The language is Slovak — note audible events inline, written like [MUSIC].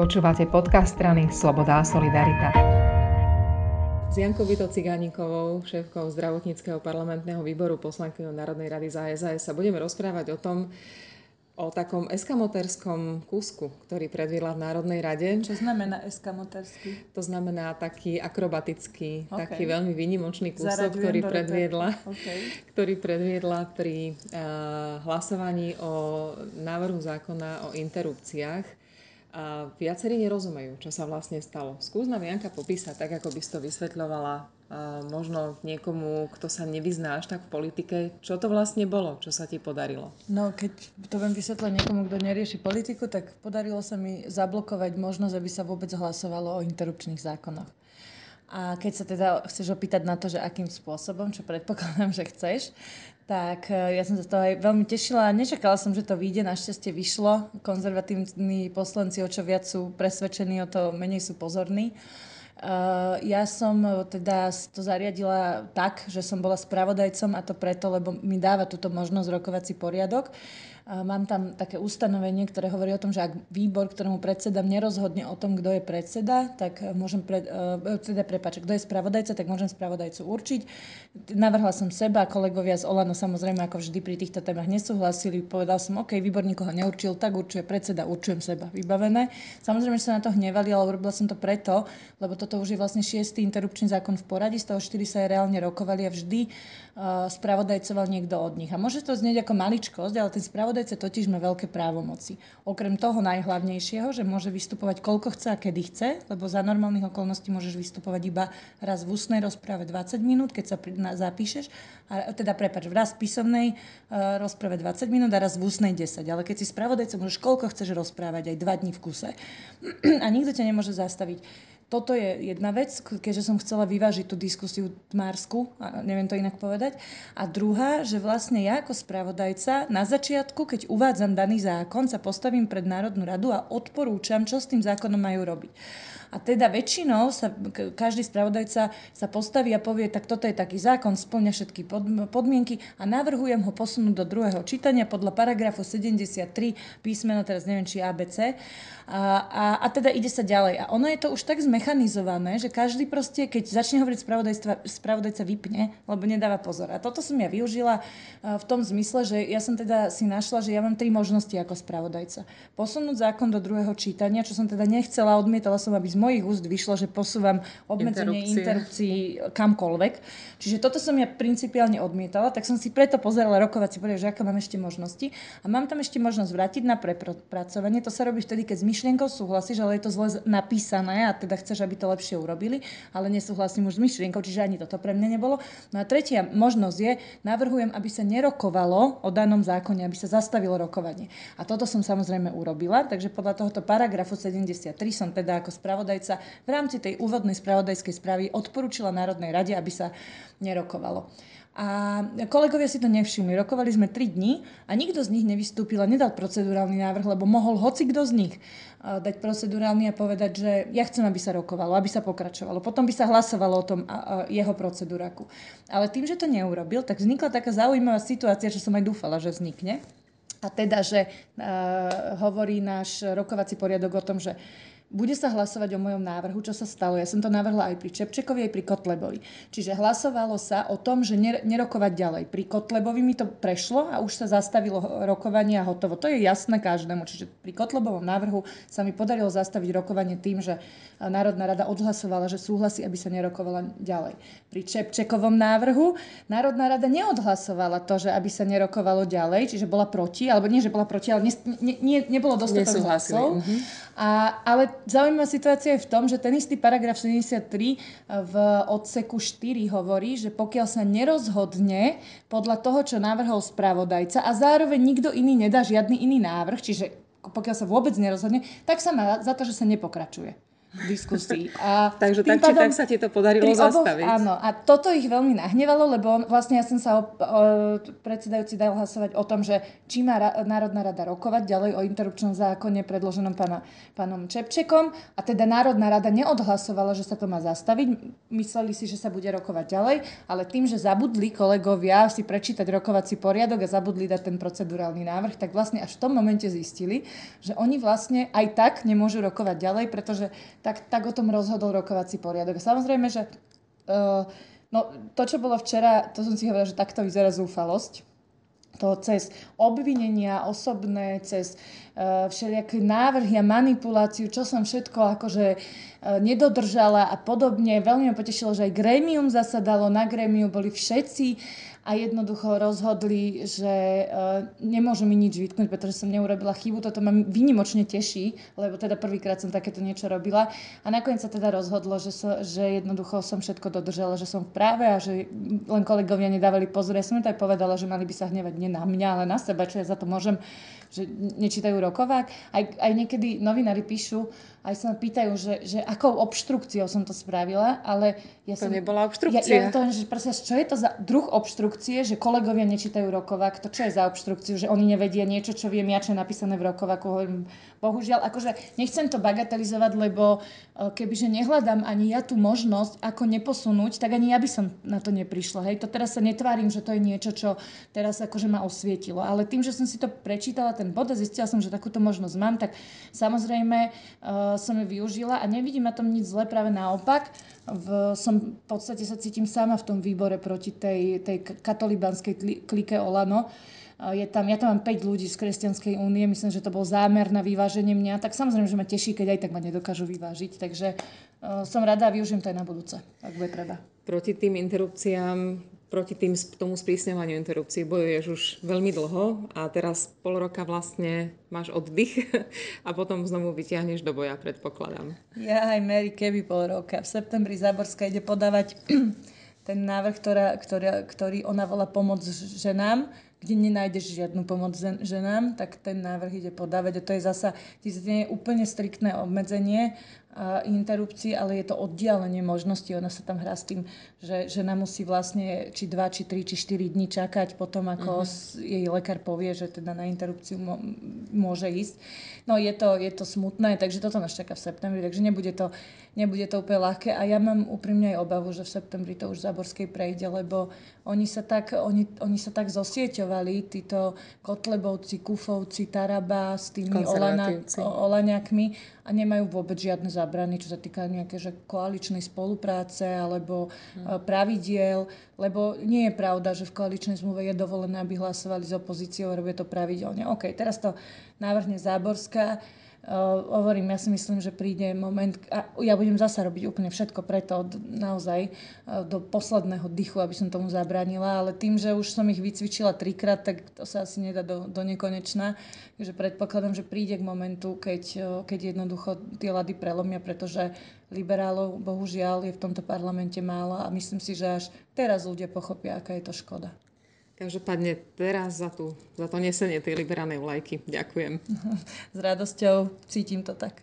Počúvate podcast strany Sloboda a Solidarita. S Jankou Vito Cigánikovou, šéfkou zdravotníckého parlamentného výboru poslankyňou Národnej rady za SAS sa budeme rozprávať o tom, o takom eskamoterskom kúsku, ktorý predviedla v Národnej rade. Čo znamená eskamoterský? To znamená taký akrobatický, okay. taký veľmi výnimočný kúsok, ktorý predviedla, okay. [LAUGHS] ktorý predviedla pri uh, hlasovaní o návrhu zákona o interrupciách a viacerí nerozumejú, čo sa vlastne stalo. Skús nám Janka popísať, tak ako by si to vysvetľovala možno niekomu, kto sa nevyzná až tak v politike, čo to vlastne bolo, čo sa ti podarilo? No, keď to viem vysvetliť niekomu, kto nerieši politiku, tak podarilo sa mi zablokovať možnosť, aby sa vôbec hlasovalo o interrupčných zákonoch. A keď sa teda chceš opýtať na to, že akým spôsobom, čo predpokladám, [LAUGHS] že chceš, tak e, ja som sa z toho aj veľmi tešila. Nečakala som, že to vyjde, našťastie vyšlo. Konzervatívni poslanci, o čo viac sú presvedčení, o to menej sú pozorní. Uh, ja som teda to zariadila tak, že som bola spravodajcom a to preto, lebo mi dáva túto možnosť rokovací poriadok. Mám tam také ustanovenie, ktoré hovorí o tom, že ak výbor, ktorému predsedám, nerozhodne o tom, kto je predseda, tak môžem pred, uh, teda prepáč, kto je spravodajca, tak môžem spravodajcu určiť. Navrhla som seba, kolegovia z Olano samozrejme ako vždy pri týchto témach nesúhlasili. Povedal som, OK, výbor nikoho neurčil, tak určuje predseda, určujem seba. Vybavené. Samozrejme, že sa na to hnevali, ale urobila som to preto, lebo toto už je vlastne šiestý interrupčný zákon v poradí, z toho štyri sa aj reálne rokovali a vždy uh, spravodajcoval niekto od nich. A môže to znieť ako maličkosť, ale ten spravodaj spravodajca totiž má veľké právomoci. Okrem toho najhlavnejšieho, že môže vystupovať koľko chce a kedy chce, lebo za normálnych okolností môžeš vystupovať iba raz v ústnej rozprave 20 minút, keď sa zapíšeš, a teda prepač, raz v písomnej uh, rozprave 20 minút a raz v ústnej 10. Ale keď si spravodajca, môžeš koľko chceš rozprávať, aj 2 dní v kuse. [CLEARS THROAT] a nikto ťa nemôže zastaviť toto je jedna vec, keďže som chcela vyvážiť tú diskusiu tmársku, a neviem to inak povedať. A druhá, že vlastne ja ako spravodajca na začiatku, keď uvádzam daný zákon, sa postavím pred Národnú radu a odporúčam, čo s tým zákonom majú robiť. A teda väčšinou sa každý spravodajca sa postaví a povie, tak toto je taký zákon, splňa všetky podmienky a navrhujem ho posunúť do druhého čítania podľa paragrafu 73 písmeno, teraz neviem, či ABC. A, a, a teda ide sa ďalej. A ono je to už tak zmechanizované, že každý proste, keď začne hovoriť spravodajca vypne, lebo nedáva pozor. A toto som ja využila v tom zmysle, že ja som teda si našla, že ja mám tri možnosti ako spravodajca. Posunúť zákon do druhého čítania, čo som teda nechcela, odmietala som, aby z mojich úst vyšlo, že posúvam obmedzenie interrupcií kamkoľvek. Čiže toto som ja principiálne odmietala, tak som si preto pozerala rokovací poriadok, že aké mám ešte možnosti. A mám tam ešte možnosť vrátiť na prepracovanie. To sa robí vtedy, keď s myšlienkou súhlasíš, ale je to zle napísané a teda chceš, aby to lepšie urobili, ale nesúhlasím už s myšlienkou, čiže ani toto pre mňa nebolo. No a tretia možnosť je, navrhujem, aby sa nerokovalo o danom zákone, aby sa zastavilo rokovanie. A toto som samozrejme urobila, takže podľa tohoto paragrafu 73 som teda ako spravodaj spravodajca v rámci tej úvodnej spravodajskej správy odporúčila Národnej rade, aby sa nerokovalo. A kolegovia si to nevšimli. Rokovali sme 3 dní a nikto z nich nevystúpil a nedal procedurálny návrh, lebo mohol hoci kto z nich dať procedurálny a povedať, že ja chcem, aby sa rokovalo, aby sa pokračovalo. Potom by sa hlasovalo o tom jeho procedúraku. Ale tým, že to neurobil, tak vznikla taká zaujímavá situácia, čo som aj dúfala, že vznikne. A teda, že uh, hovorí náš rokovací poriadok o tom, že bude sa hlasovať o mojom návrhu, čo sa stalo. Ja som to navrhla aj pri Čepčekovi, aj pri Kotlebovi. Čiže hlasovalo sa o tom, že nerokovať ďalej. Pri Kotlebovi mi to prešlo a už sa zastavilo rokovanie a hotovo. To je jasné každému. Čiže pri Kotlebovom návrhu sa mi podarilo zastaviť rokovanie tým, že Národná rada odhlasovala, že súhlasí, aby sa nerokovala ďalej. Pri Čepčekovom návrhu Národná rada neodhlasovala to, že aby sa nerokovalo ďalej, čiže bola proti, alebo nie, že bola proti, ale ne, ne, ne, nebolo dostatok hlasov. Mm-hmm. A, ale zaujímavá situácia je v tom, že ten istý paragraf 73 v odseku 4 hovorí, že pokiaľ sa nerozhodne podľa toho, čo navrhol spravodajca a zároveň nikto iný nedá žiadny iný návrh, čiže pokiaľ sa vôbec nerozhodne, tak sa má za to, že sa nepokračuje. Diskusii. A [LAUGHS] Takže tak či tak sa ti to podarilo zastaviť. Oboch, áno, a toto ich veľmi nahnevalo, lebo vlastne ja som sa o, o, predsedajúci dal hlasovať o tom, že či má ra, Národná rada rokovať ďalej o interrupčnom zákone predloženom pána, pánom Čepčekom a teda Národná rada neodhlasovala, že sa to má zastaviť. Mysleli si, že sa bude rokovať ďalej, ale tým, že zabudli kolegovia si prečítať rokovací poriadok a zabudli dať ten procedurálny návrh, tak vlastne až v tom momente zistili, že oni vlastne aj tak nemôžu rokovať ďalej, pretože tak, tak o tom rozhodol rokovací poriadok. Samozrejme, že uh, no, to, čo bolo včera, to som si hovorila, že takto vyzerá zúfalosť to cez obvinenia osobné, cez uh, všelijaké návrhy a manipuláciu, čo som všetko akože uh, nedodržala a podobne. Veľmi ma potešilo, že aj grémium zasadalo, na grémiu boli všetci a jednoducho rozhodli, že uh, nemôžu mi nič vytknúť, pretože som neurobila chybu. Toto ma vynimočne teší, lebo teda prvýkrát som takéto niečo robila. A nakoniec sa teda rozhodlo, že, so, že jednoducho som všetko dodržala, že som v práve a že len kolegovia nedávali pozor. Ja som im aj povedala, že mali by sa hnevať nie na mňa, ale na seba, čo ja za to môžem, že nečítajú rokovák. Aj, aj niekedy novinári píšu, aj sa ma pýtajú, že, že akou obštrukciou som to spravila, ale ja to som... nebola obštrukcia. Ja, ja to, že proste, čo je to za druh obštrukcie, že kolegovia nečítajú rokovák, to čo je za obštrukciu, že oni nevedia niečo, čo viem ja, čo je napísané v rokováku. Hovorím, bohužiaľ, akože nechcem to bagatelizovať, lebo e, kebyže nehľadám ani ja tú možnosť, ako neposunúť, tak ani ja by som na to neprišla. Hej, to teraz sa netvárim, že to je niečo, čo teraz akože ma osvietilo. Ale tým, že som si to prečítala, ten bod a zistila som, že takúto možnosť mám, tak samozrejme uh, som ju využila a nevidím na tom nič zle, práve naopak. V, som v podstate sa cítim sama v tom výbore proti tej, tej katolibanskej klike Olano. Je tam, ja tam mám 5 ľudí z Kresťanskej únie, myslím, že to bol zámer na vyváženie mňa, tak samozrejme, že ma teší, keď aj tak ma nedokážu vyvážiť, takže uh, som rada a využijem to aj na budúce, ak bude treba. Proti tým interrupciám proti tým, tomu sprísňovaniu interrupcií bojuješ už veľmi dlho a teraz pol roka vlastne máš oddych [LAUGHS] a potom znovu vyťahneš do boja, predpokladám. Ja aj Mary keby pol roka. V septembri Záborská ide podávať [CLEARS THROAT] ten návrh, ktorá, ktorá, ktorý ona volá pomoc ženám, kde nenájdeš žiadnu pomoc ženám, tak ten návrh ide podávať. A to je zasa, to je úplne striktné obmedzenie interrupcií, ale je to oddialenie možnosti. Ona sa tam hrá s tým, že žena musí vlastne či 2, či 3, či 4 dní čakať potom, ako uh-huh. jej lekár povie, že teda na interrupciu môže ísť. No je to, je to smutné, takže toto nás čaká v septembri, takže nebude to, nebude to úplne ľahké. A ja mám úprimne aj obavu, že v septembri to už Zaborskej prejde, lebo oni sa tak, oni, oni sa tak zosieťovali, títo Kotlebovci, Kufovci, Taraba s tými olana, olaňakmi a nemajú vôbec žiadne zábrany, čo sa týka nejaké že koaličnej spolupráce alebo hmm. pravidiel, lebo nie je pravda, že v koaličnej zmluve je dovolené, aby hlasovali s opozíciou robia to pravidelne. OK, teraz to návrhne Záborská, Uh, hovorím, ja si myslím, že príde moment, a ja budem zasa robiť úplne všetko preto, naozaj uh, do posledného dychu, aby som tomu zabránila, ale tým, že už som ich vycvičila trikrát, tak to sa asi nedá do, do nekonečna. Takže predpokladám, že príde k momentu, keď, uh, keď jednoducho tie lady prelomia, pretože liberálov bohužiaľ je v tomto parlamente málo a myslím si, že až teraz ľudia pochopia, aká je to škoda. Každopádne teraz za, tú, za to nesenie tej liberálnej vlajky. Ďakujem. [LAUGHS] S radosťou cítim to tak.